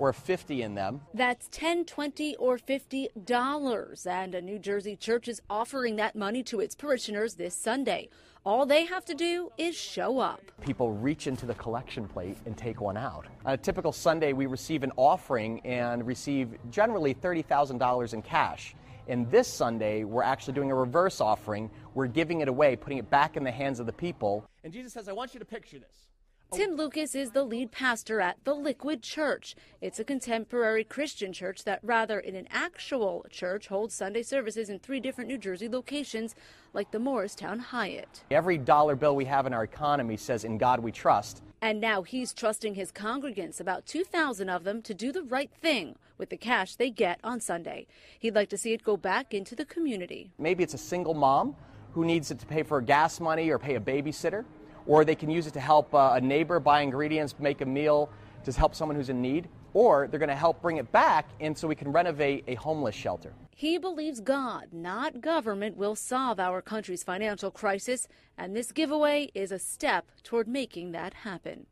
or 50 in them. That's 10, 20, or 50 dollars. And a New Jersey church is offering that money to its parishioners this Sunday. All they have to do is show up. People reach into the collection plate and take one out. On a typical Sunday, we receive an offering and receive generally $30,000 in cash. And this Sunday, we're actually doing a reverse offering. We're giving it away, putting it back in the hands of the people. And Jesus says, I want you to picture this. Tim Lucas is the lead pastor at the Liquid Church. It's a contemporary Christian church that, rather than an actual church, holds Sunday services in three different New Jersey locations, like the Morristown Hyatt. Every dollar bill we have in our economy says, In God we trust. And now he's trusting his congregants, about 2,000 of them, to do the right thing with the cash they get on Sunday. He'd like to see it go back into the community. Maybe it's a single mom who needs it to pay for gas money or pay a babysitter or they can use it to help uh, a neighbor buy ingredients, make a meal, to help someone who's in need, or they're going to help bring it back and so we can renovate a homeless shelter. He believes God, not government, will solve our country's financial crisis, and this giveaway is a step toward making that happen.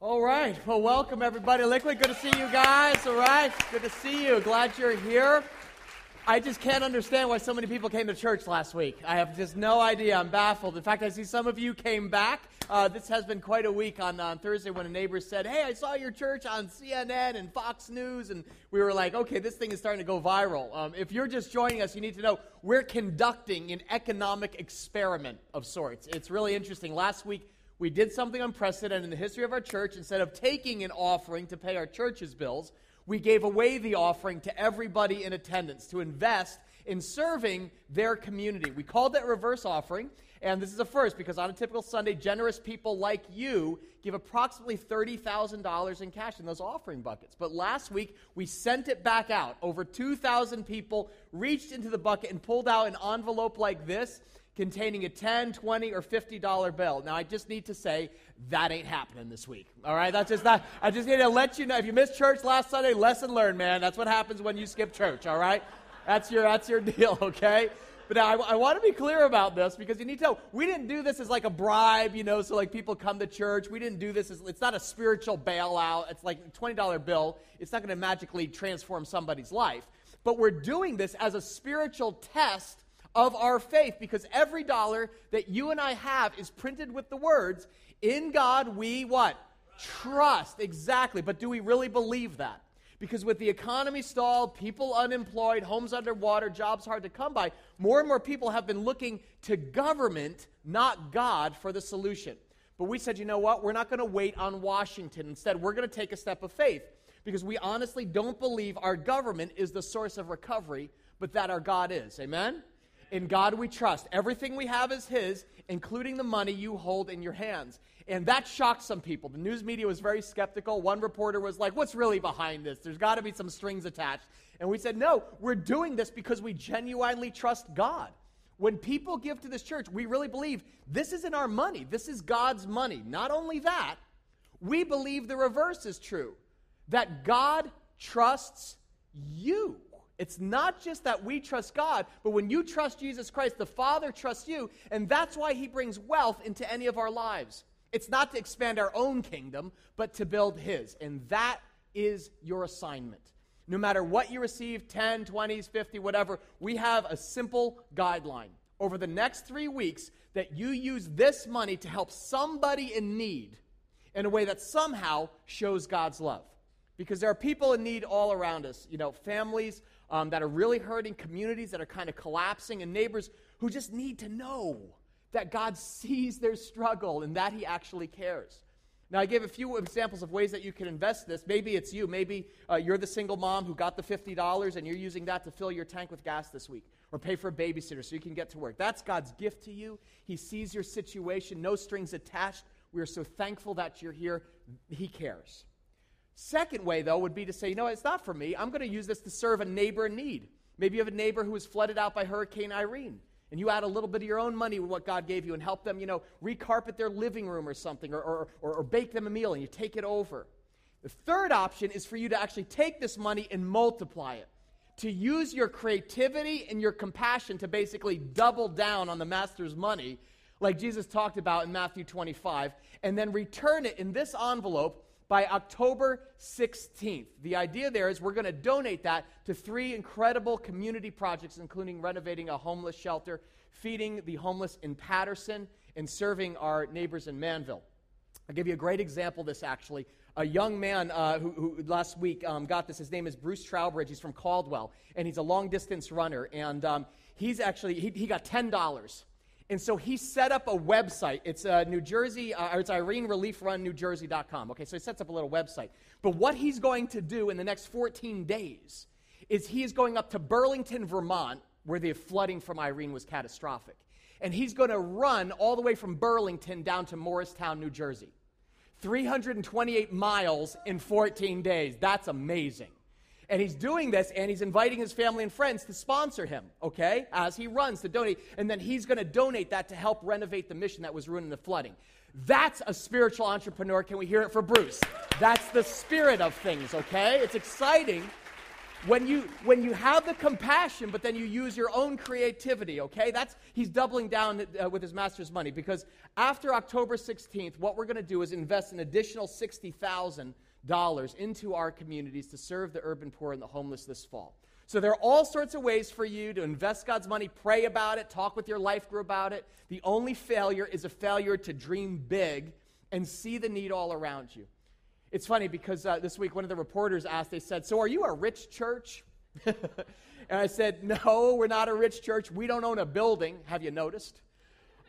All right. Well, welcome everybody. Liquid, good to see you guys. All right. Good to see you. Glad you're here. I just can't understand why so many people came to church last week. I have just no idea. I'm baffled. In fact, I see some of you came back. Uh, this has been quite a week on, on Thursday when a neighbor said, Hey, I saw your church on CNN and Fox News. And we were like, Okay, this thing is starting to go viral. Um, if you're just joining us, you need to know we're conducting an economic experiment of sorts. It's really interesting. Last week, we did something unprecedented in the history of our church. Instead of taking an offering to pay our church's bills, we gave away the offering to everybody in attendance to invest in serving their community. We called that reverse offering, and this is a first because on a typical Sunday, generous people like you give approximately $30,000 in cash in those offering buckets. But last week, we sent it back out. Over 2,000 people reached into the bucket and pulled out an envelope like this containing a 10, 20, or 50 dollar bill. Now I just need to say that ain't happening this week. All right, that's just not. I just need to let you know. If you missed church last Sunday, lesson learned, man. That's what happens when you skip church. All right, that's your that's your deal. Okay. But I, I want to be clear about this because you need to know we didn't do this as like a bribe, you know, so like people come to church. We didn't do this as it's not a spiritual bailout. It's like a twenty dollar bill. It's not going to magically transform somebody's life. But we're doing this as a spiritual test of our faith because every dollar that you and I have is printed with the words, in God we what? Trust. Exactly. But do we really believe that? Because with the economy stalled, people unemployed, homes underwater, jobs hard to come by, more and more people have been looking to government, not God, for the solution. But we said, you know what? We're not going to wait on Washington. Instead, we're going to take a step of faith because we honestly don't believe our government is the source of recovery, but that our God is. Amen? In God we trust. Everything we have is His, including the money you hold in your hands. And that shocked some people. The news media was very skeptical. One reporter was like, What's really behind this? There's got to be some strings attached. And we said, No, we're doing this because we genuinely trust God. When people give to this church, we really believe this isn't our money, this is God's money. Not only that, we believe the reverse is true that God trusts you. It's not just that we trust God, but when you trust Jesus Christ, the Father trusts you, and that's why He brings wealth into any of our lives. It's not to expand our own kingdom, but to build His. And that is your assignment. No matter what you receive 10, 20s, 50, whatever we have a simple guideline over the next three weeks that you use this money to help somebody in need in a way that somehow shows God's love. Because there are people in need all around us, you know, families um, that are really hurting, communities that are kind of collapsing, and neighbors who just need to know that God sees their struggle and that He actually cares. Now, I gave a few examples of ways that you can invest this. Maybe it's you. Maybe uh, you're the single mom who got the $50 and you're using that to fill your tank with gas this week or pay for a babysitter so you can get to work. That's God's gift to you. He sees your situation, no strings attached. We are so thankful that you're here. He cares. Second way, though, would be to say, you know, it's not for me. I'm going to use this to serve a neighbor in need. Maybe you have a neighbor who was flooded out by Hurricane Irene. and you add a little bit of your own money with what God gave you and help them, you know, recarpet their living room or something, or, or, or, or bake them a meal and you take it over. The third option is for you to actually take this money and multiply it, to use your creativity and your compassion to basically double down on the master's money, like Jesus talked about in Matthew 25, and then return it in this envelope by October 16th. The idea there is we're going to donate that to three incredible community projects, including renovating a homeless shelter, feeding the homeless in Paterson, and serving our neighbors in Manville. I'll give you a great example this actually. A young man uh, who, who, last week um, got this, his name is Bruce Trowbridge. He's from Caldwell, and he's a long distance runner. And um, he's actually, he, he got $10 and so he set up a website. It's uh, New Jersey, uh, it's Irene Relief Run, New Jersey.com. Okay, so he sets up a little website. But what he's going to do in the next 14 days is he is going up to Burlington, Vermont, where the flooding from Irene was catastrophic. And he's going to run all the way from Burlington down to Morristown, New Jersey. 328 miles in 14 days. That's amazing. And he's doing this and he's inviting his family and friends to sponsor him, okay, as he runs to donate. And then he's going to donate that to help renovate the mission that was ruined in the flooding. That's a spiritual entrepreneur. Can we hear it for Bruce? That's the spirit of things, okay? It's exciting when you when you have the compassion but then you use your own creativity okay that's he's doubling down uh, with his master's money because after october 16th what we're going to do is invest an additional 60000 dollars into our communities to serve the urban poor and the homeless this fall. So there are all sorts of ways for you to invest God's money, pray about it, talk with your life group about it. The only failure is a failure to dream big and see the need all around you. It's funny because uh, this week one of the reporters asked, they said, So are you a rich church? and I said, No, we're not a rich church. We don't own a building. Have you noticed?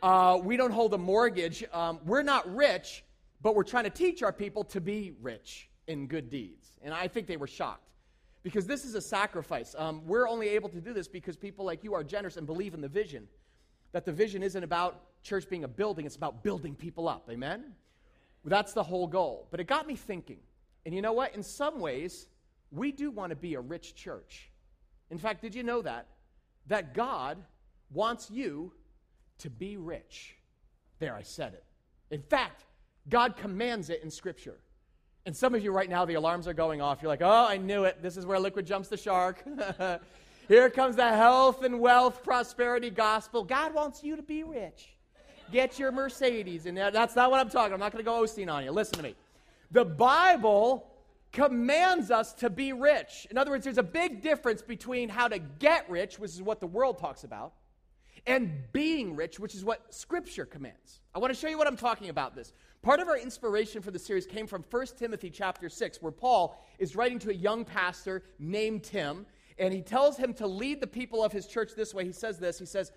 Uh, we don't hold a mortgage. Um, we're not rich, but we're trying to teach our people to be rich in good deeds. And I think they were shocked because this is a sacrifice. Um, we're only able to do this because people like you are generous and believe in the vision. That the vision isn't about church being a building, it's about building people up. Amen? That's the whole goal. But it got me thinking. And you know what? In some ways, we do want to be a rich church. In fact, did you know that? That God wants you to be rich. There, I said it. In fact, God commands it in Scripture. And some of you right now, the alarms are going off. You're like, oh, I knew it. This is where liquid jumps the shark. Here comes the health and wealth prosperity gospel. God wants you to be rich. Get your Mercedes. And that's not what I'm talking. I'm not going to go Osteen on you. Listen to me. The Bible commands us to be rich. In other words, there's a big difference between how to get rich, which is what the world talks about, and being rich, which is what Scripture commands. I want to show you what I'm talking about this. Part of our inspiration for the series came from 1 Timothy chapter 6, where Paul is writing to a young pastor named Tim, and he tells him to lead the people of his church this way. He says this He says,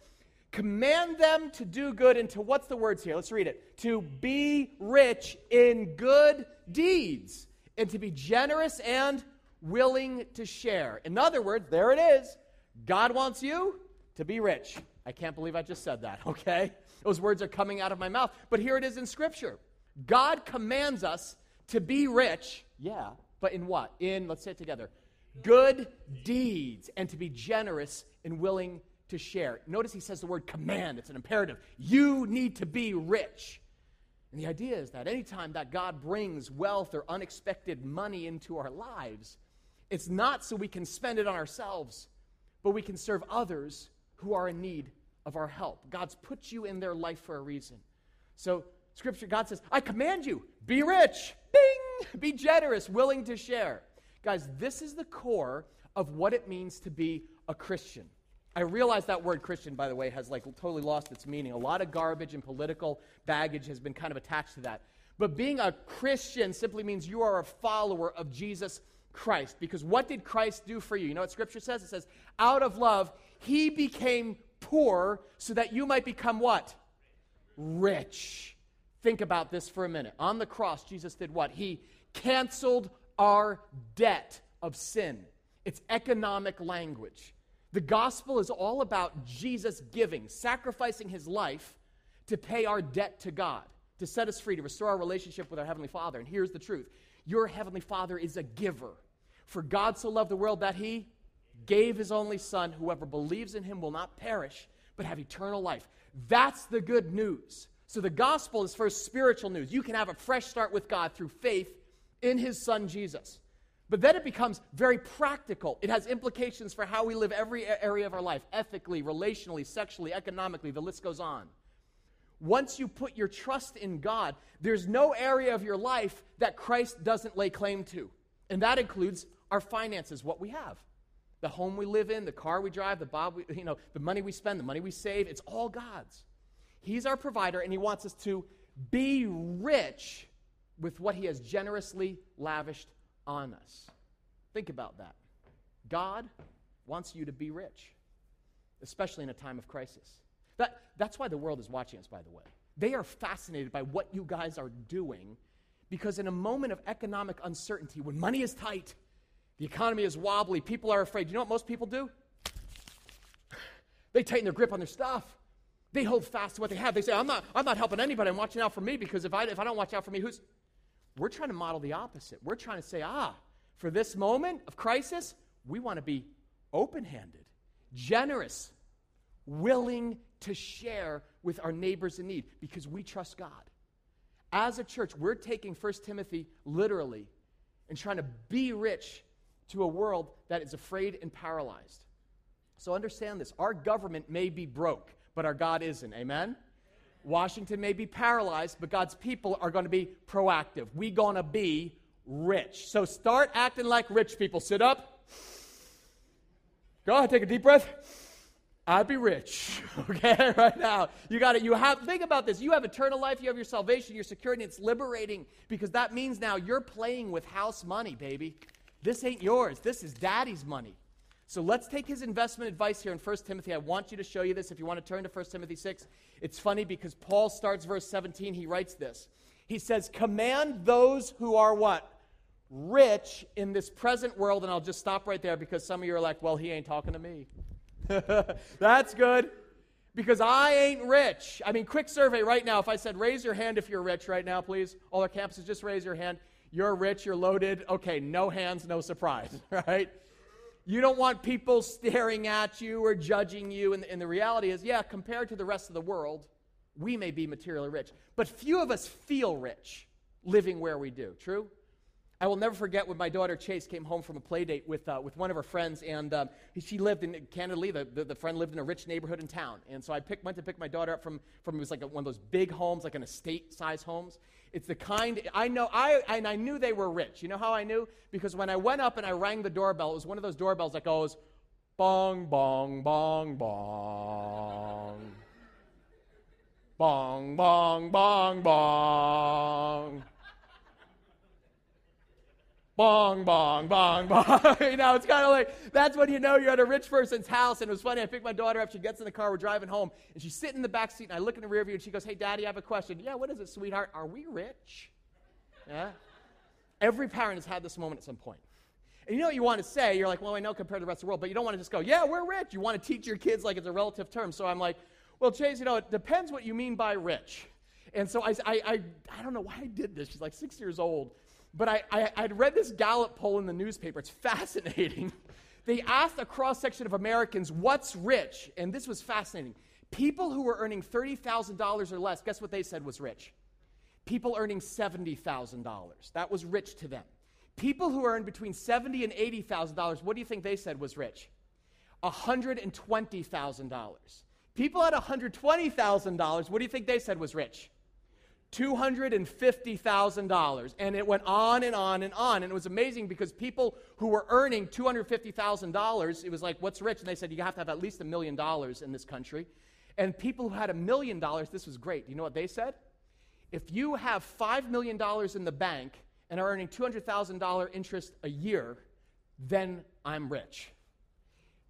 Command them to do good and to, what's the words here? Let's read it. To be rich in good deeds, and to be generous and willing to share. In other words, there it is. God wants you to be rich. I can't believe I just said that, okay? Those words are coming out of my mouth. But here it is in Scripture. God commands us to be rich, yeah, but in what? In, let's say it together, good deeds, and to be generous and willing to share. Notice he says the word command, it's an imperative. You need to be rich. And the idea is that anytime that God brings wealth or unexpected money into our lives, it's not so we can spend it on ourselves, but we can serve others who are in need of our help. God's put you in their life for a reason. So Scripture, God says, I command you, be rich, bing, be generous, willing to share. Guys, this is the core of what it means to be a Christian. I realize that word Christian, by the way, has like totally lost its meaning. A lot of garbage and political baggage has been kind of attached to that. But being a Christian simply means you are a follower of Jesus Christ. Because what did Christ do for you? You know what Scripture says? It says, out of love, he became poor so that you might become what? Rich. Think about this for a minute. On the cross, Jesus did what? He canceled our debt of sin. It's economic language. The gospel is all about Jesus giving, sacrificing his life to pay our debt to God, to set us free, to restore our relationship with our Heavenly Father. And here's the truth your Heavenly Father is a giver. For God so loved the world that he gave his only Son. Whoever believes in him will not perish, but have eternal life. That's the good news. So the gospel is first spiritual news. You can have a fresh start with God through faith in his son Jesus. But then it becomes very practical. It has implications for how we live every area of our life ethically, relationally, sexually, economically, the list goes on. Once you put your trust in God, there's no area of your life that Christ doesn't lay claim to. And that includes our finances, what we have. The home we live in, the car we drive, the bob we, you know, the money we spend, the money we save, it's all God's. He's our provider and he wants us to be rich with what he has generously lavished on us. Think about that. God wants you to be rich, especially in a time of crisis. That, that's why the world is watching us, by the way. They are fascinated by what you guys are doing because, in a moment of economic uncertainty, when money is tight, the economy is wobbly, people are afraid. You know what most people do? They tighten their grip on their stuff. They hold fast to what they have. They say, I'm not, I'm not helping anybody. I'm watching out for me because if I, if I don't watch out for me, who's. We're trying to model the opposite. We're trying to say, ah, for this moment of crisis, we want to be open handed, generous, willing to share with our neighbors in need because we trust God. As a church, we're taking 1 Timothy literally and trying to be rich to a world that is afraid and paralyzed. So understand this our government may be broke, but our God isn't. Amen? Washington may be paralyzed, but God's people are going to be proactive. We're going to be rich. So start acting like rich people. Sit up. Go ahead, take a deep breath. I'd be rich, okay, right now. You got it. You have, think about this. You have eternal life, you have your salvation, your security. It's liberating because that means now you're playing with house money, baby. This ain't yours. This is daddy's money. So let's take his investment advice here in 1 Timothy. I want you to show you this if you want to turn to 1 Timothy 6. It's funny because Paul starts verse 17. He writes this. He says, Command those who are what? Rich in this present world. And I'll just stop right there because some of you are like, well, he ain't talking to me. That's good because I ain't rich. I mean, quick survey right now. If I said, raise your hand if you're rich right now, please. All our campuses, just raise your hand. You're rich, you're loaded. Okay, no hands, no surprise, right? You don't want people staring at you or judging you. And, and the reality is, yeah, compared to the rest of the world, we may be materially rich. But few of us feel rich living where we do. True? I will never forget when my daughter Chase came home from a play date with, uh, with one of her friends, and um, she lived in Lee. The, the, the, friend lived in a rich neighborhood in town. And so I picked, went to pick my daughter up from, from it was like a, one of those big homes, like an estate size homes. It's the kind, I know, I, and I knew they were rich. You know how I knew? Because when I went up and I rang the doorbell, it was one of those doorbells that goes, bong, bong, bong, bong. Bong, bong, bong, bong bong, bong, bong, bong. you know, it's kind of like that's when you know you're at a rich person's house. And it was funny. I picked my daughter up. She gets in the car. We're driving home, and she's sitting in the back seat. And I look in the rear view, and she goes, "Hey, Daddy, I have a question." Yeah, what is it, sweetheart? Are we rich? Yeah. Every parent has had this moment at some point. And you know what you want to say? You're like, well, I know compared to the rest of the world, but you don't want to just go, yeah, we're rich. You want to teach your kids like it's a relative term. So I'm like, well, Chase, you know, it depends what you mean by rich. And so I, I, I, I don't know why I did this. She's like six years old. But I, I, I'd read this Gallup poll in the newspaper. It's fascinating. they asked a cross section of Americans, what's rich? And this was fascinating. People who were earning $30,000 or less, guess what they said was rich? People earning $70,000. That was rich to them. People who earned between $70 and $80,000, what do you think they said was rich? $120,000. People at $120,000, what do you think they said was rich? $250,000. And it went on and on and on. And it was amazing because people who were earning $250,000, it was like, what's rich? And they said, you have to have at least a million dollars in this country. And people who had a million dollars, this was great. You know what they said? If you have $5 million in the bank and are earning $200,000 interest a year, then I'm rich.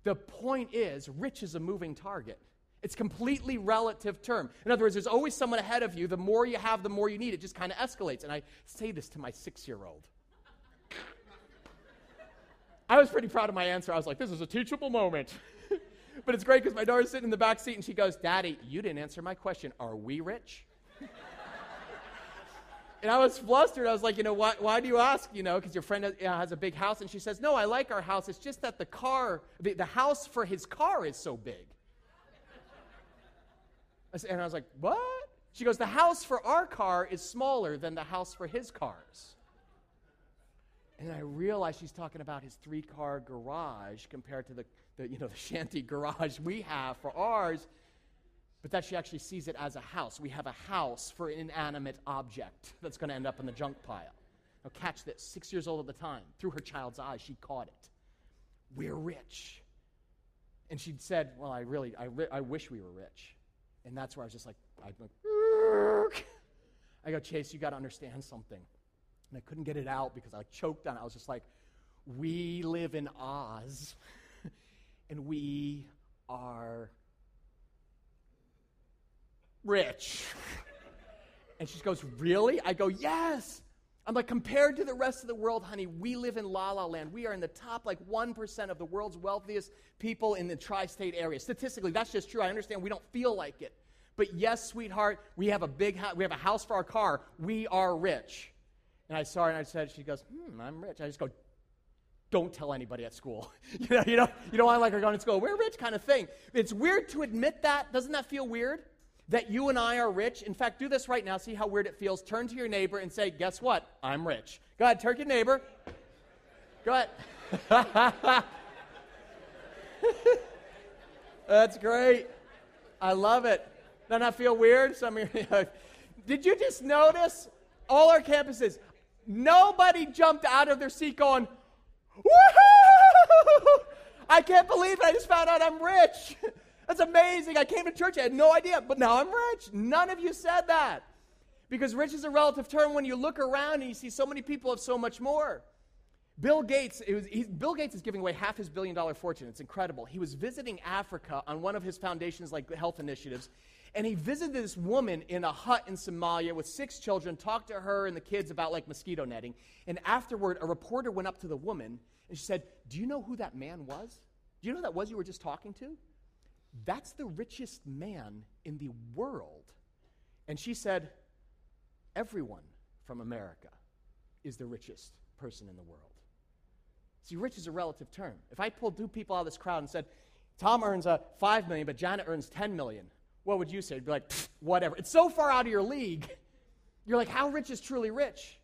The point is, rich is a moving target. It's completely relative term. In other words, there's always someone ahead of you. The more you have, the more you need. It just kind of escalates. And I say this to my six year old. I was pretty proud of my answer. I was like, this is a teachable moment. but it's great because my daughter's sitting in the back seat and she goes, Daddy, you didn't answer my question. Are we rich? and I was flustered. I was like, you know, why, why do you ask? You know, because your friend has, you know, has, a big house. And she says, No, I like our house. It's just that the car, the, the house for his car is so big. And I was like, What? She goes, The house for our car is smaller than the house for his cars. And I realized she's talking about his three car garage compared to the, the, you know, the shanty garage we have for ours, but that she actually sees it as a house. We have a house for an inanimate object that's going to end up in the junk pile. Now, catch this six years old at the time, through her child's eyes, she caught it. We're rich. And she said, Well, I really, I, ri- I wish we were rich. And that's where I was just like, I'd like, I go, Chase, you got to understand something. And I couldn't get it out because I choked on it. I was just like, we live in Oz, and we are rich. And she goes, Really? I go, Yes. I'm like, compared to the rest of the world, honey, we live in La La Land. We are in the top, like, 1% of the world's wealthiest people in the tri state area. Statistically, that's just true. I understand we don't feel like it. But yes, sweetheart, we have a big house. We have a house for our car. We are rich. And I saw her and I said, she goes, hmm, I'm rich. I just go, don't tell anybody at school. you know, you you don't want like her going to school. We're rich kind of thing. It's weird to admit that. Doesn't that feel weird? That you and I are rich. In fact, do this right now. See how weird it feels. Turn to your neighbor and say, guess what? I'm rich. Go ahead, turn to your neighbor. Go ahead. That's great. I love it. Doesn't feel weird? Some of you, did you just notice all our campuses? Nobody jumped out of their seat going, Woohoo! I can't believe it. I just found out I'm rich. That's amazing. I came to church. I had no idea, but now I'm rich. None of you said that. Because rich is a relative term when you look around and you see so many people have so much more. Bill Gates, was, Bill Gates is giving away half his billion dollar fortune. It's incredible. He was visiting Africa on one of his foundations, like health initiatives, and he visited this woman in a hut in Somalia with six children, talked to her and the kids about like mosquito netting. And afterward, a reporter went up to the woman and she said, Do you know who that man was? Do you know who that was you were just talking to? That's the richest man in the world. And she said, Everyone from America is the richest person in the world. See, rich is a relative term. If I pulled two people out of this crowd and said, Tom earns a five million, but Janet earns ten million, what would you say? You'd be like, whatever. It's so far out of your league. You're like, how rich is truly rich?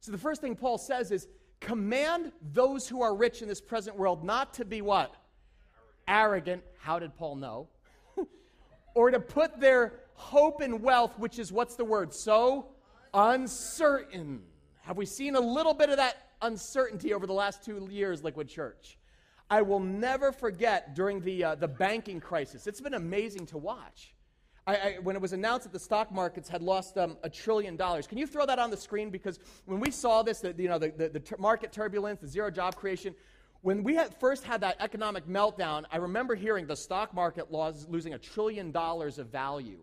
So the first thing Paul says is, command those who are rich in this present world not to be what? Arrogant. How did Paul know? or to put their hope in wealth, which is what's the word? So uncertain. Have we seen a little bit of that uncertainty over the last two years, Liquid Church? I will never forget during the, uh, the banking crisis. It's been amazing to watch. I, I, when it was announced that the stock markets had lost um, a trillion dollars, can you throw that on the screen? Because when we saw this, the, you know, the, the, the market turbulence, the zero job creation, when we had first had that economic meltdown, I remember hearing the stock market losing a trillion dollars of value.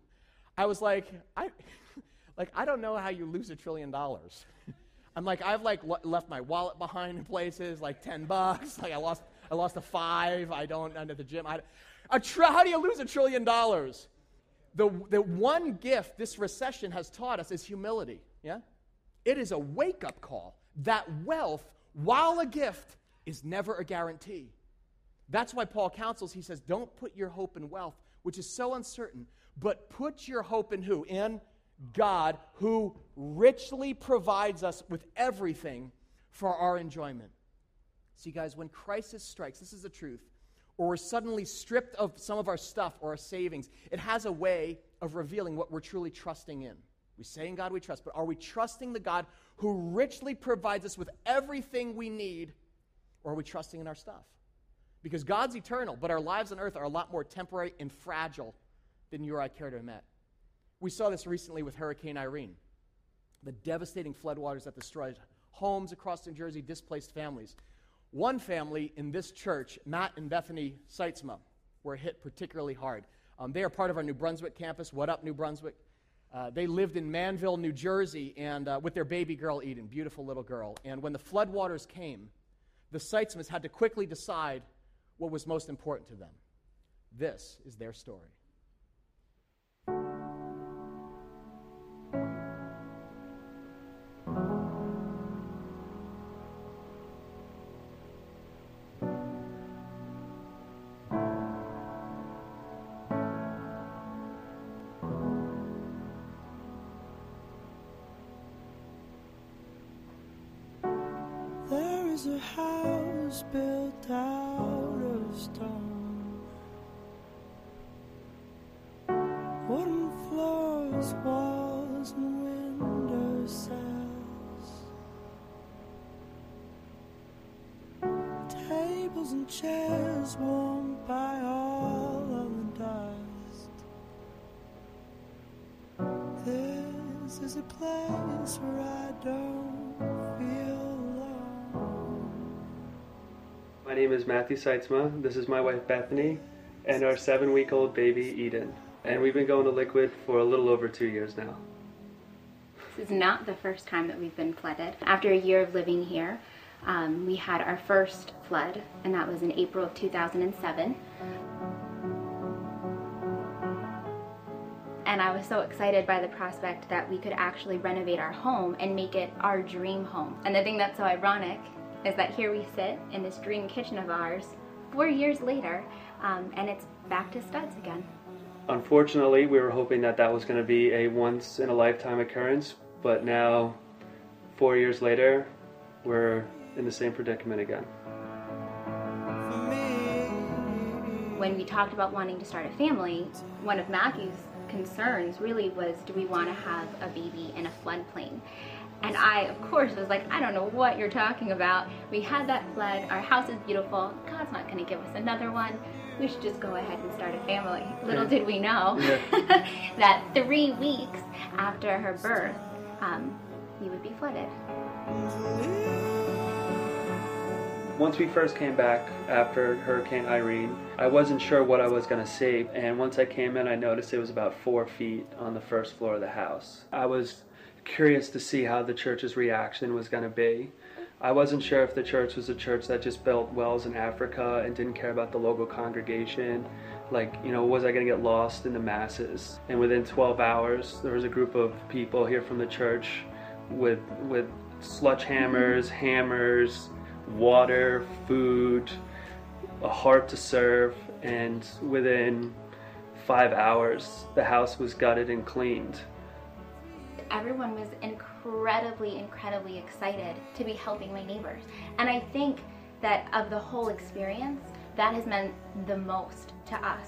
I was like, I, like, I don't know how you lose a trillion dollars. I'm like, I've like left my wallet behind in places, like 10 bucks. Like I lost, I lost a five. I don't, under the gym. I, a tr- how do you lose a trillion dollars? the, the one gift this recession has taught us is humility. Yeah? It is a wake up call that wealth, while a gift, is never a guarantee. That's why Paul counsels, he says, don't put your hope in wealth, which is so uncertain, but put your hope in who? In God, who richly provides us with everything for our enjoyment. See, guys, when crisis strikes, this is the truth or we're suddenly stripped of some of our stuff or our savings, it has a way of revealing what we're truly trusting in. We say in God we trust, but are we trusting the God who richly provides us with everything we need, or are we trusting in our stuff? Because God's eternal, but our lives on earth are a lot more temporary and fragile than you or I care to admit. We saw this recently with Hurricane Irene, the devastating floodwaters that destroyed homes across New Jersey, displaced families. One family in this church, Matt and Bethany Seitzma, were hit particularly hard. Um, they are part of our New Brunswick campus. What up, New Brunswick? Uh, they lived in Manville, New Jersey, and uh, with their baby girl Eden, beautiful little girl. And when the floodwaters came, the Seitzmas had to quickly decide what was most important to them. This is their story. Name is Matthew Seitzma. This is my wife Bethany and our seven week old baby Eden. And we've been going to Liquid for a little over two years now. This is not the first time that we've been flooded. After a year of living here, um, we had our first flood, and that was in April of 2007. And I was so excited by the prospect that we could actually renovate our home and make it our dream home. And the thing that's so ironic is that here we sit in this dream kitchen of ours four years later, um, and it's back to studs again. Unfortunately, we were hoping that that was going to be a once in a lifetime occurrence, but now, four years later, we're in the same predicament again. when we talked about wanting to start a family, one of Matthew's concerns really was do we want to have a baby in a floodplain? And I, of course, was like, I don't know what you're talking about. We had that flood. Our house is beautiful. God's not going to give us another one. We should just go ahead and start a family. Little did we know that three weeks after her birth, um, we would be flooded. Once we first came back after Hurricane Irene, I wasn't sure what I was going to see. And once I came in, I noticed it was about four feet on the first floor of the house. I was curious to see how the church's reaction was going to be. I wasn't sure if the church was a church that just built wells in Africa and didn't care about the local congregation. Like, you know, was I going to get lost in the masses? And within 12 hours, there was a group of people here from the church with with sledgehammers, hammers, water, food, a heart to serve, and within five hours, the house was gutted and cleaned. Everyone was incredibly, incredibly excited to be helping my neighbors. And I think that of the whole experience, that has meant the most to us.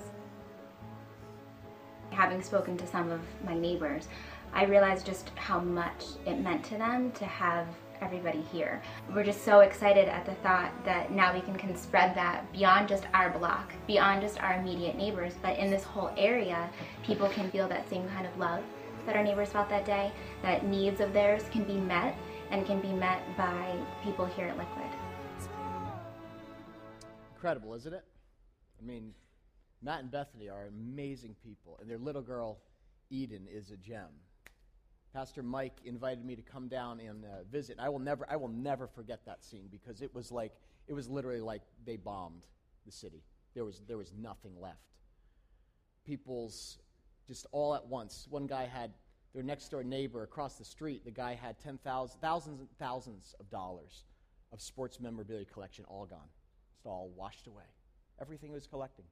Having spoken to some of my neighbors, I realized just how much it meant to them to have everybody here. We're just so excited at the thought that now we can, can spread that beyond just our block, beyond just our immediate neighbors, but in this whole area, people can feel that same kind of love that our neighbors felt that day, that needs of theirs can be met and can be met by people here at Liquid. Incredible, isn't it? I mean, Matt and Bethany are amazing people, and their little girl, Eden, is a gem. Pastor Mike invited me to come down and uh, visit. I will never, I will never forget that scene because it was like, it was literally like they bombed the city. There was, there was nothing left. People's, just all at once. One guy had their next door neighbor across the street. The guy had 10,000, thousands and thousands of dollars of sports memorabilia collection all gone. It's all washed away. Everything he was collecting.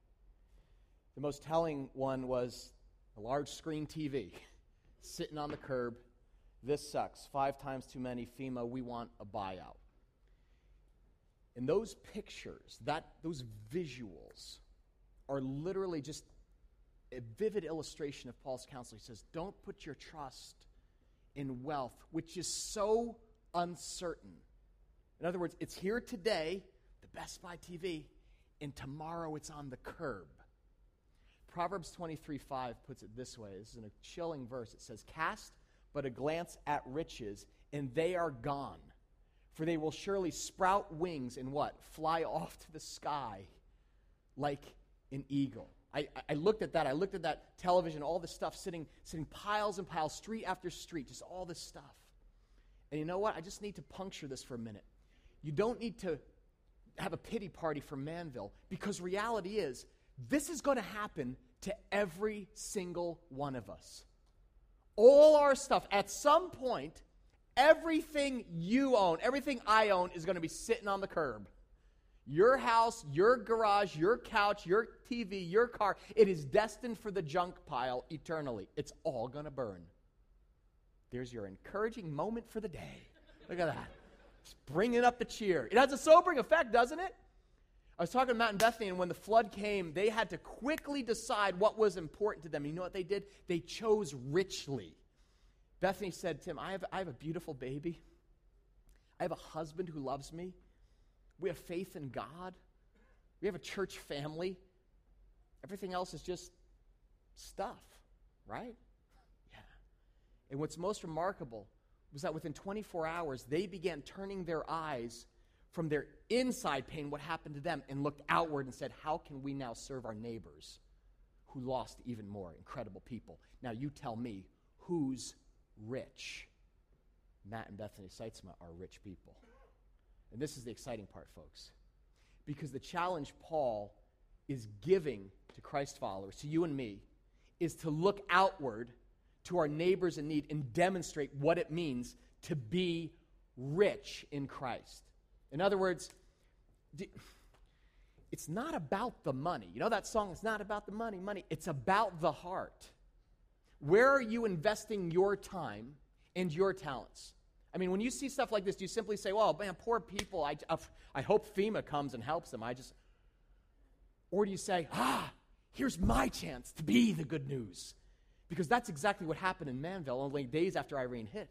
The most telling one was a large screen TV sitting on the curb. This sucks. Five times too many FEMA. We want a buyout. And those pictures, that, those visuals, are literally just a vivid illustration of Paul's counsel. He says, Don't put your trust in wealth, which is so uncertain. In other words, it's here today, the Best Buy TV, and tomorrow it's on the curb. Proverbs 23 5 puts it this way. This is a chilling verse. It says, Cast but a glance at riches, and they are gone. For they will surely sprout wings and what? Fly off to the sky like an eagle. I, I looked at that. I looked at that television, all this stuff sitting, sitting piles and piles, street after street, just all this stuff. And you know what? I just need to puncture this for a minute. You don't need to have a pity party for Manville because reality is this is going to happen to every single one of us. All our stuff, at some point, everything you own, everything I own, is going to be sitting on the curb. Your house, your garage, your couch, your TV, your car, it is destined for the junk pile eternally. It's all going to burn. There's your encouraging moment for the day. Look at that. It's bringing up the cheer. It has a sobering effect, doesn't it? I was talking to Matt and Bethany, and when the flood came, they had to quickly decide what was important to them. You know what they did? They chose richly. Bethany said, Tim, I have, I have a beautiful baby. I have a husband who loves me. We have faith in God. We have a church family. Everything else is just stuff, right? Yeah. And what's most remarkable was that within 24 hours, they began turning their eyes from their inside pain, what happened to them, and looked outward and said, How can we now serve our neighbors who lost even more incredible people? Now, you tell me, who's rich? Matt and Bethany Seitzma are rich people. And this is the exciting part, folks. Because the challenge Paul is giving to Christ followers, to you and me, is to look outward to our neighbors in need and demonstrate what it means to be rich in Christ. In other words, it's not about the money. You know that song? It's not about the money, money. It's about the heart. Where are you investing your time and your talents? I mean, when you see stuff like this, do you simply say, well, man, poor people, I, I hope FEMA comes and helps them. I just. Or do you say, ah, here's my chance to be the good news? Because that's exactly what happened in Manville only days after Irene hit.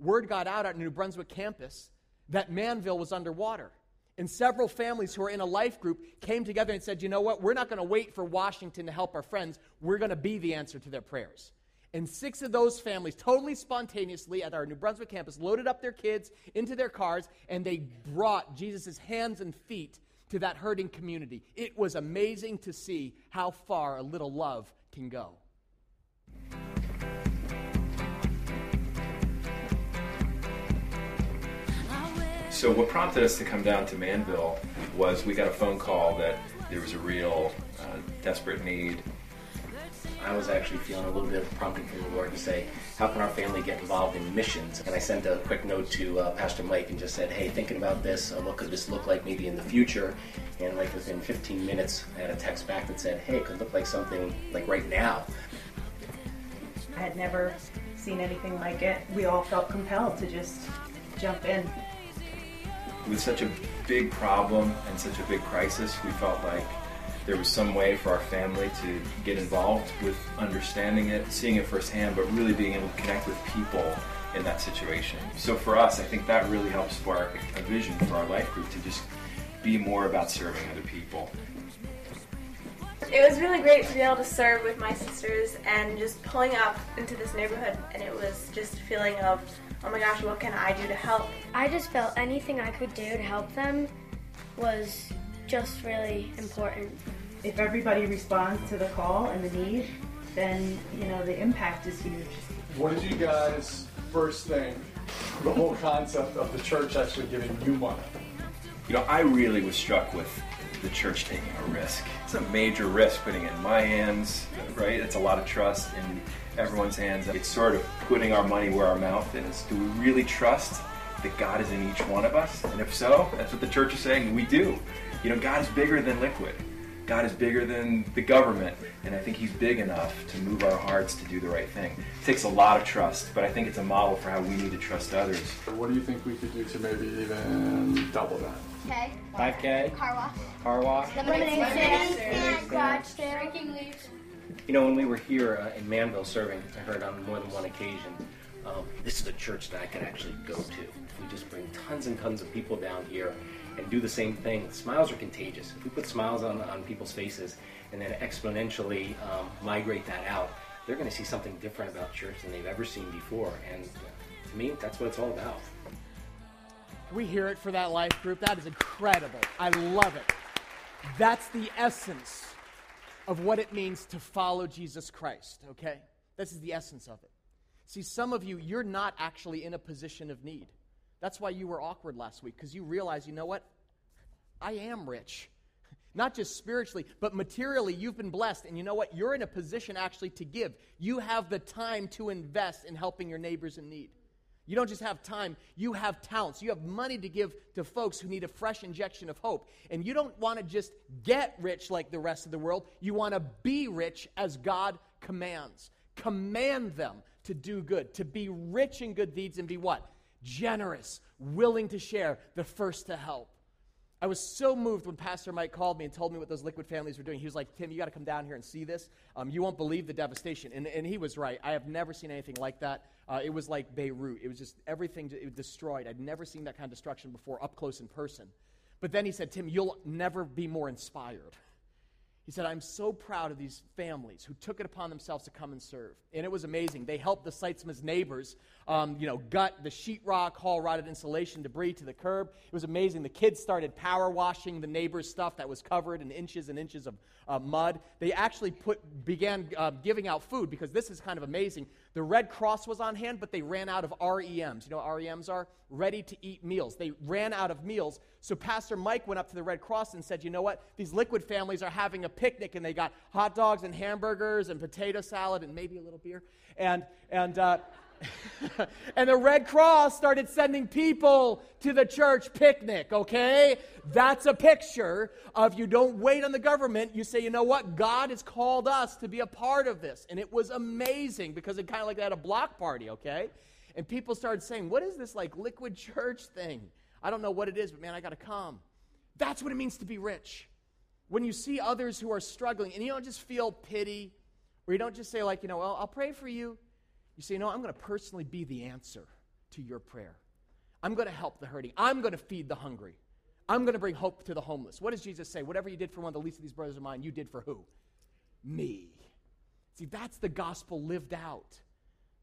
Word got out at New Brunswick campus that Manville was underwater. And several families who are in a life group came together and said, you know what, we're not going to wait for Washington to help our friends. We're going to be the answer to their prayers. And six of those families, totally spontaneously at our New Brunswick campus, loaded up their kids into their cars and they brought Jesus' hands and feet to that hurting community. It was amazing to see how far a little love can go. So, what prompted us to come down to Manville was we got a phone call that there was a real uh, desperate need I was actually feeling a little bit of prompting from the Lord to say, how can our family get involved in missions? And I sent a quick note to uh, Pastor Mike and just said, hey, thinking about this, uh, what could this look like maybe in the future? And like within 15 minutes, I had a text back that said, hey, it could look like something like right now. I had never seen anything like it. We all felt compelled to just jump in. With such a big problem and such a big crisis, we felt like there was some way for our family to get involved with understanding it, seeing it firsthand, but really being able to connect with people in that situation. So for us, I think that really helped spark a vision for our life group to just be more about serving other people. It was really great to be able to serve with my sisters and just pulling up into this neighborhood and it was just a feeling of, oh my gosh, what can I do to help? I just felt anything I could do to help them was just really important. If everybody responds to the call and the need, then you know the impact is huge. What did you guys first think? The whole concept of the church actually giving you money. You know, I really was struck with the church taking a risk. It's a major risk putting it in my hands, right? It's a lot of trust in everyone's hands. It's sort of putting our money where our mouth is. Do we really trust that God is in each one of us? And if so, that's what the church is saying, we do. You know, God is bigger than liquid. God is bigger than the government, and I think He's big enough to move our hearts to do the right thing. It takes a lot of trust, but I think it's a model for how we need to trust others. What do you think we could do to maybe even double that? Okay. 5K? Car wash. Car wash. Lemonade stand. Garage sale. Leaves. You know, when we were here uh, in Manville serving, I heard on more than one occasion, um, this is a church that I can actually go to. If we just bring tons and tons of people down here and do the same thing. Smiles are contagious. If we put smiles on, on people's faces and then exponentially um, migrate that out, they're going to see something different about church than they've ever seen before. And to me, that's what it's all about. We hear it for that life group? That is incredible. I love it. That's the essence of what it means to follow Jesus Christ, okay? This is the essence of it. See, some of you, you're not actually in a position of need. That's why you were awkward last week, because you realize, you know what? I am rich. Not just spiritually, but materially, you've been blessed. And you know what? You're in a position actually to give. You have the time to invest in helping your neighbors in need. You don't just have time, you have talents. You have money to give to folks who need a fresh injection of hope. And you don't want to just get rich like the rest of the world. You want to be rich as God commands. Command them to do good, to be rich in good deeds and be what? Generous, willing to share, the first to help. I was so moved when Pastor Mike called me and told me what those liquid families were doing. He was like, Tim, you got to come down here and see this. Um, you won't believe the devastation. And, and he was right. I have never seen anything like that. Uh, it was like Beirut. It was just everything it was destroyed. I'd never seen that kind of destruction before up close in person. But then he said, Tim, you'll never be more inspired. He said, I'm so proud of these families who took it upon themselves to come and serve. And it was amazing. They helped the Seitzman's neighbors, um, you know, gut the sheetrock, haul rotted insulation debris to the curb. It was amazing. The kids started power washing the neighbor's stuff that was covered in inches and inches of uh, mud. They actually put, began uh, giving out food because this is kind of amazing. The Red Cross was on hand, but they ran out of REMs. You know what REMs are? Ready to eat meals. They ran out of meals. So Pastor Mike went up to the Red Cross and said, You know what? These liquid families are having a picnic, and they got hot dogs and hamburgers and potato salad and maybe a little beer. And, and, uh, and the Red Cross started sending people to the church picnic, okay? That's a picture of you don't wait on the government. You say, you know what? God has called us to be a part of this. And it was amazing because it kind of like had a block party, okay? And people started saying, what is this like liquid church thing? I don't know what it is, but man, I got to come. That's what it means to be rich. When you see others who are struggling and you don't just feel pity, or you don't just say, like, you know, well, I'll pray for you. You say, no, I'm going to personally be the answer to your prayer. I'm going to help the hurting. I'm going to feed the hungry. I'm going to bring hope to the homeless. What does Jesus say? Whatever you did for one of the least of these brothers of mine, you did for who? Me. See, that's the gospel lived out.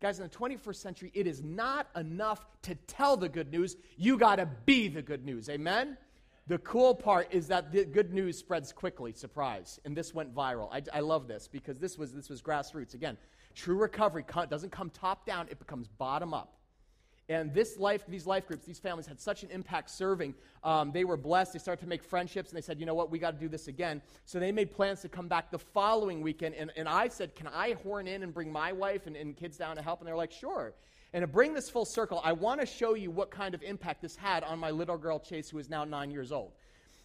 Guys, in the 21st century, it is not enough to tell the good news. You got to be the good news. Amen? The cool part is that the good news spreads quickly. Surprise. And this went viral. I, I love this because this was, this was grassroots. Again, True recovery doesn't come top down, it becomes bottom up. And this life, these life groups, these families had such an impact serving. Um, they were blessed. They started to make friendships, and they said, you know what, we got to do this again. So they made plans to come back the following weekend. And, and I said, can I horn in and bring my wife and, and kids down to help? And they're like, sure. And to bring this full circle, I want to show you what kind of impact this had on my little girl, Chase, who is now nine years old.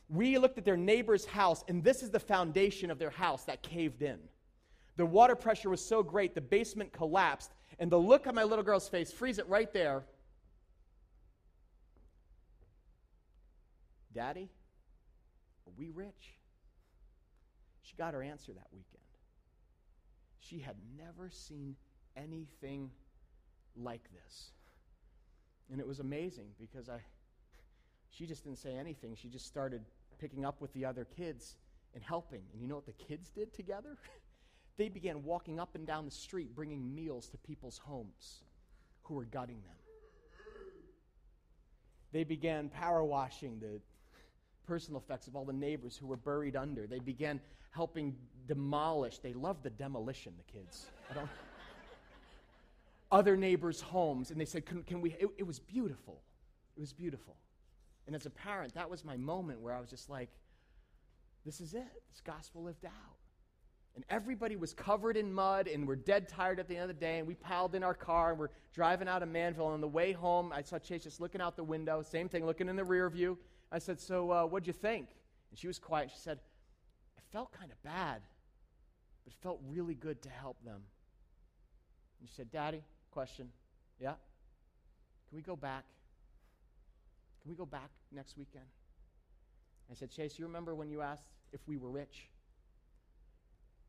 We looked at their neighbor's house, and this is the foundation of their house that caved in. The water pressure was so great, the basement collapsed. And the look on my little girl's face, freeze it right there. Daddy, are we rich? She got her answer that weekend. She had never seen anything like this. And it was amazing because I she just didn't say anything. She just started picking up with the other kids and helping. And you know what the kids did together? They began walking up and down the street bringing meals to people's homes who were gutting them. They began power washing the personal effects of all the neighbors who were buried under. They began helping demolish. They loved the demolition, the kids. I don't. Other neighbors' homes, and they said, Can, can we? It, it was beautiful. It was beautiful. And as a parent, that was my moment where I was just like, this is it. This gospel lived out. And everybody was covered in mud and we're dead tired at the end of the day. And we piled in our car and we're driving out of Manville. And on the way home, I saw Chase just looking out the window, same thing, looking in the rear view. I said, So, uh, what'd you think? And she was quiet. She said, I felt kind of bad, but it felt really good to help them. And she said, Daddy, question. Yeah? Can we go back? Can we go back next weekend? I said, Chase, you remember when you asked if we were rich?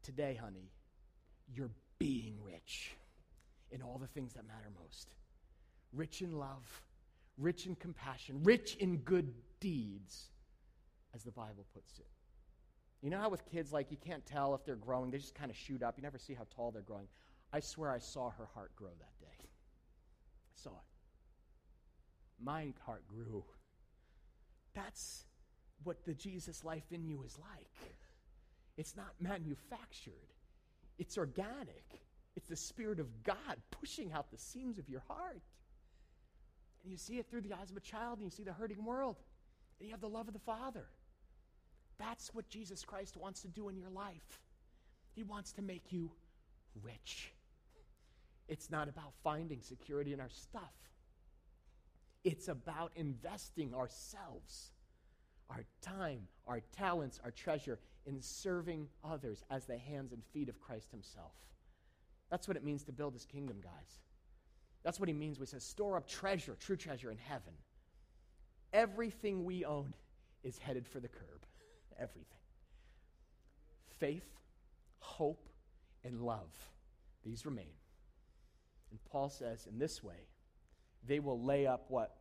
Today, honey, you're being rich in all the things that matter most rich in love, rich in compassion, rich in good deeds, as the Bible puts it. You know how with kids, like, you can't tell if they're growing, they just kind of shoot up. You never see how tall they're growing. I swear I saw her heart grow that day. I saw it. My heart grew. That's what the Jesus life in you is like. It's not manufactured, it's organic. It's the Spirit of God pushing out the seams of your heart. And you see it through the eyes of a child, and you see the hurting world, and you have the love of the Father. That's what Jesus Christ wants to do in your life. He wants to make you rich. It's not about finding security in our stuff, it's about investing ourselves, our time, our talents, our treasure in serving others as the hands and feet of Christ Himself. That's what it means to build His kingdom, guys. That's what he means when he says, store up treasure, true treasure in heaven. Everything we own is headed for the curb. Everything. Faith, hope, and love. These remain. And Paul says, in this way, they will lay up what?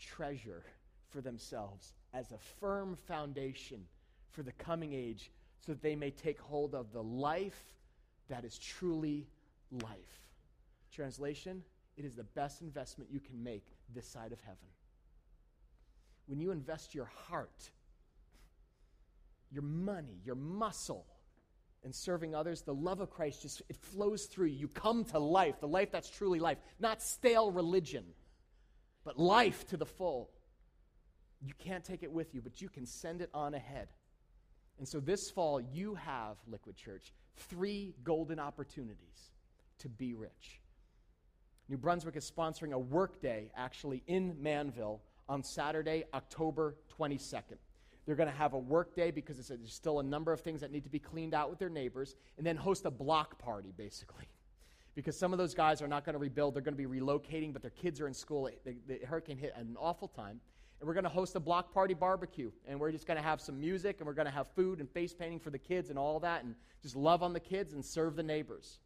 Treasure for themselves as a firm foundation for the coming age so that they may take hold of the life that is truly life. Translation It is the best investment you can make this side of heaven. When you invest your heart, your money, your muscle, in serving others, the love of Christ just it flows through you. You come to life, the life that's truly life, not stale religion, but life to the full. You can't take it with you, but you can send it on ahead. And so this fall, you have, Liquid Church, three golden opportunities to be rich. New Brunswick is sponsoring a work day actually in Manville on Saturday, October 22nd. They're going to have a work day because there's still a number of things that need to be cleaned out with their neighbors, and then host a block party, basically. Because some of those guys are not going to rebuild, they're going to be relocating, but their kids are in school. The, the hurricane hit at an awful time. And we're going to host a block party barbecue, and we're just going to have some music, and we're going to have food and face painting for the kids and all that, and just love on the kids and serve the neighbors.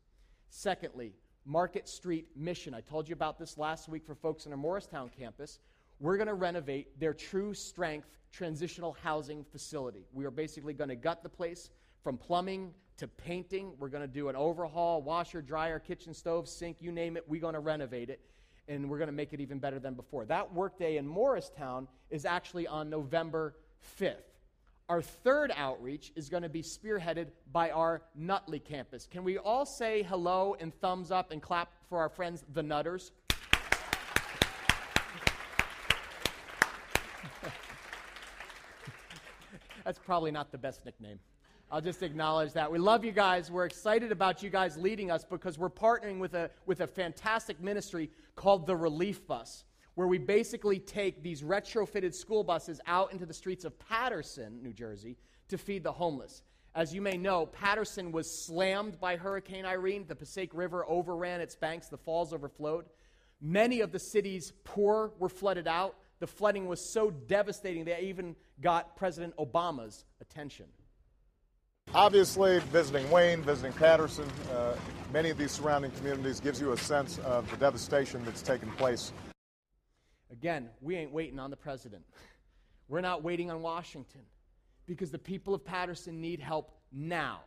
Secondly, Market Street Mission. I told you about this last week for folks in our Morristown campus. We're going to renovate their true strength transitional housing facility. We are basically going to gut the place from plumbing to painting. We're going to do an overhaul, washer, dryer, kitchen stove, sink, you name it. We're going to renovate it, and we're going to make it even better than before. That workday in Morristown is actually on November 5th. Our third outreach is going to be spearheaded by our Nutley campus. Can we all say hello and thumbs up and clap for our friends, the Nutters? That's probably not the best nickname. I'll just acknowledge that. We love you guys. We're excited about you guys leading us because we're partnering with a, with a fantastic ministry called the Relief Bus, where we basically take these retrofitted school buses out into the streets of Paterson, New Jersey, to feed the homeless. As you may know, Paterson was slammed by Hurricane Irene. The Passaic River overran its banks, the falls overflowed. Many of the city's poor were flooded out the flooding was so devastating they even got President Obama's attention. Obviously, visiting Wayne, visiting Paterson, uh, many of these surrounding communities gives you a sense of the devastation that's taken place. Again, we ain't waiting on the president. We're not waiting on Washington because the people of Paterson need help now.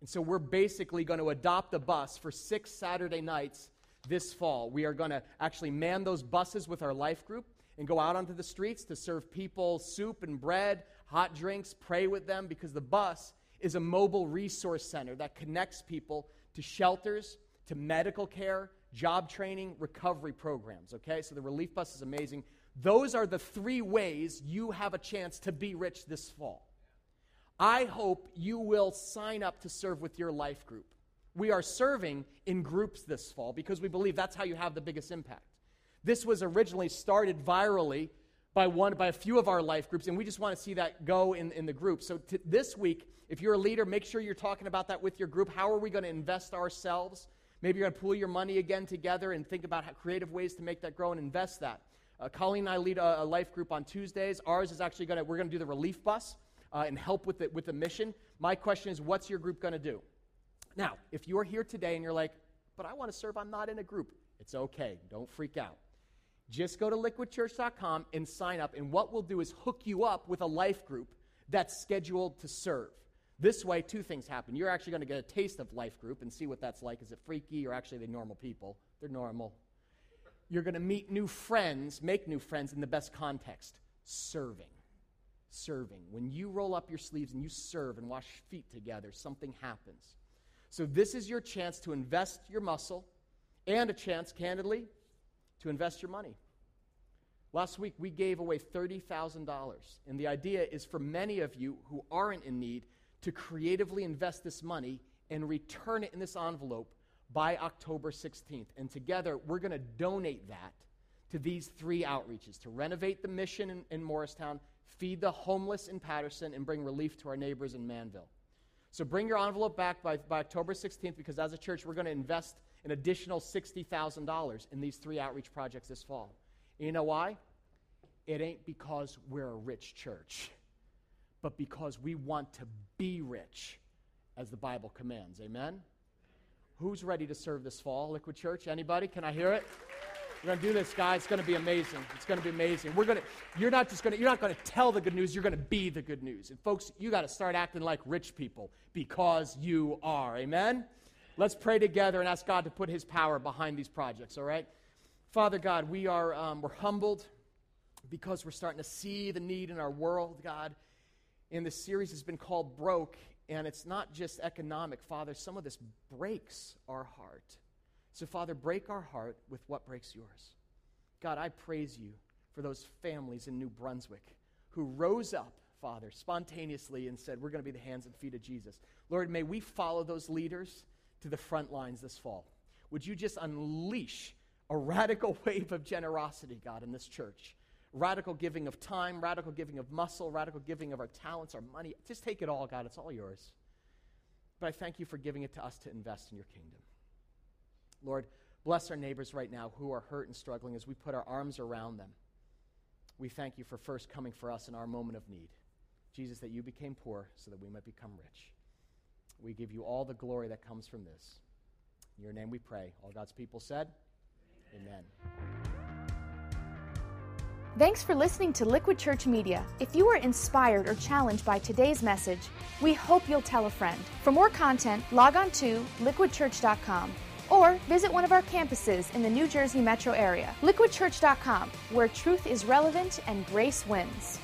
And so we're basically going to adopt a bus for six Saturday nights this fall. We are going to actually man those buses with our life group and go out onto the streets to serve people soup and bread, hot drinks, pray with them, because the bus is a mobile resource center that connects people to shelters, to medical care, job training, recovery programs. Okay, so the relief bus is amazing. Those are the three ways you have a chance to be rich this fall. I hope you will sign up to serve with your life group. We are serving in groups this fall because we believe that's how you have the biggest impact. This was originally started virally by one by a few of our life groups, and we just want to see that go in, in the group. So t- this week, if you're a leader, make sure you're talking about that with your group. How are we going to invest ourselves? Maybe you're going to pool your money again together and think about creative ways to make that grow and invest that. Uh, Colleen and I lead a, a, life group on Tuesdays. Ours is actually going to, we're going to do the relief bus uh, and help with the, with the mission. My question is, what's your group going to do? Now, if you're here today and you're like, but I want to serve, I'm not in a group, it's okay. Don't freak out. Just go to liquidchurch.com and sign up. And what we'll do is hook you up with a life group that's scheduled to serve. This way, two things happen. You're actually going to get a taste of life group and see what that's like. Is it freaky or actually they normal people? They're normal. You're going to meet new friends, make new friends in the best context serving. Serving. When you roll up your sleeves and you serve and wash feet together, something happens. So, this is your chance to invest your muscle and a chance, candidly, to invest your money. Last week, we gave away $30,000. And the idea is for many of you who aren't in need to creatively invest this money and return it in this envelope by October 16th. And together, we're going to donate that to these three outreaches to renovate the mission in, in, Morristown, feed the homeless in Paterson, and bring relief to our neighbors in Manville. So bring your envelope back by, by October 16th because as a church, we're going to invest an additional $60,000 in these three outreach projects this fall. And you know why? It ain't because we're a rich church, but because we want to be rich as the Bible commands. Amen? Who's ready to serve this fall, Liquid Church? Anybody? Can I hear it? We're to do this, guys. It's to be amazing. It's to be amazing. We're to, you're not just to, you're not to tell the good news. You're to be the good news. And folks, you got to start acting like rich people because you are. Amen? Let's pray together and ask God to put his power behind these projects, all right? Father God, we are, um, we're humbled because we're starting to see the need in our world, God. And this series has been called Broke, and it's not just economic, Father. Some of this breaks our heart. So, Father, break our heart with what breaks yours. God, I praise you for those families in New Brunswick who rose up, Father, spontaneously and said, We're going to be the hands and feet of Jesus. Lord, may we follow those leaders to the front lines this fall. Would you just unleash a radical wave of generosity, God, in this church? Radical giving of time, radical giving of muscle, radical giving of our talents, our money. Just take it all, God. It's all yours. But I thank you for giving it to us to invest in your kingdom. Lord, bless our neighbors right now who are hurt and struggling as we put our arms around them. We thank you for first coming for us in our moment of need. Jesus, that you became poor so that we might become rich. We give you all the glory that comes from this. In your name we pray. All God's people said, Amen. Thanks for listening to Liquid Church Media. If you were inspired or challenged by today's message, we hope you'll tell a friend. For more content, log on to liquidchurch.com or visit one of our campuses in the New Jersey metro area. Liquidchurch.com, where truth is relevant and grace wins.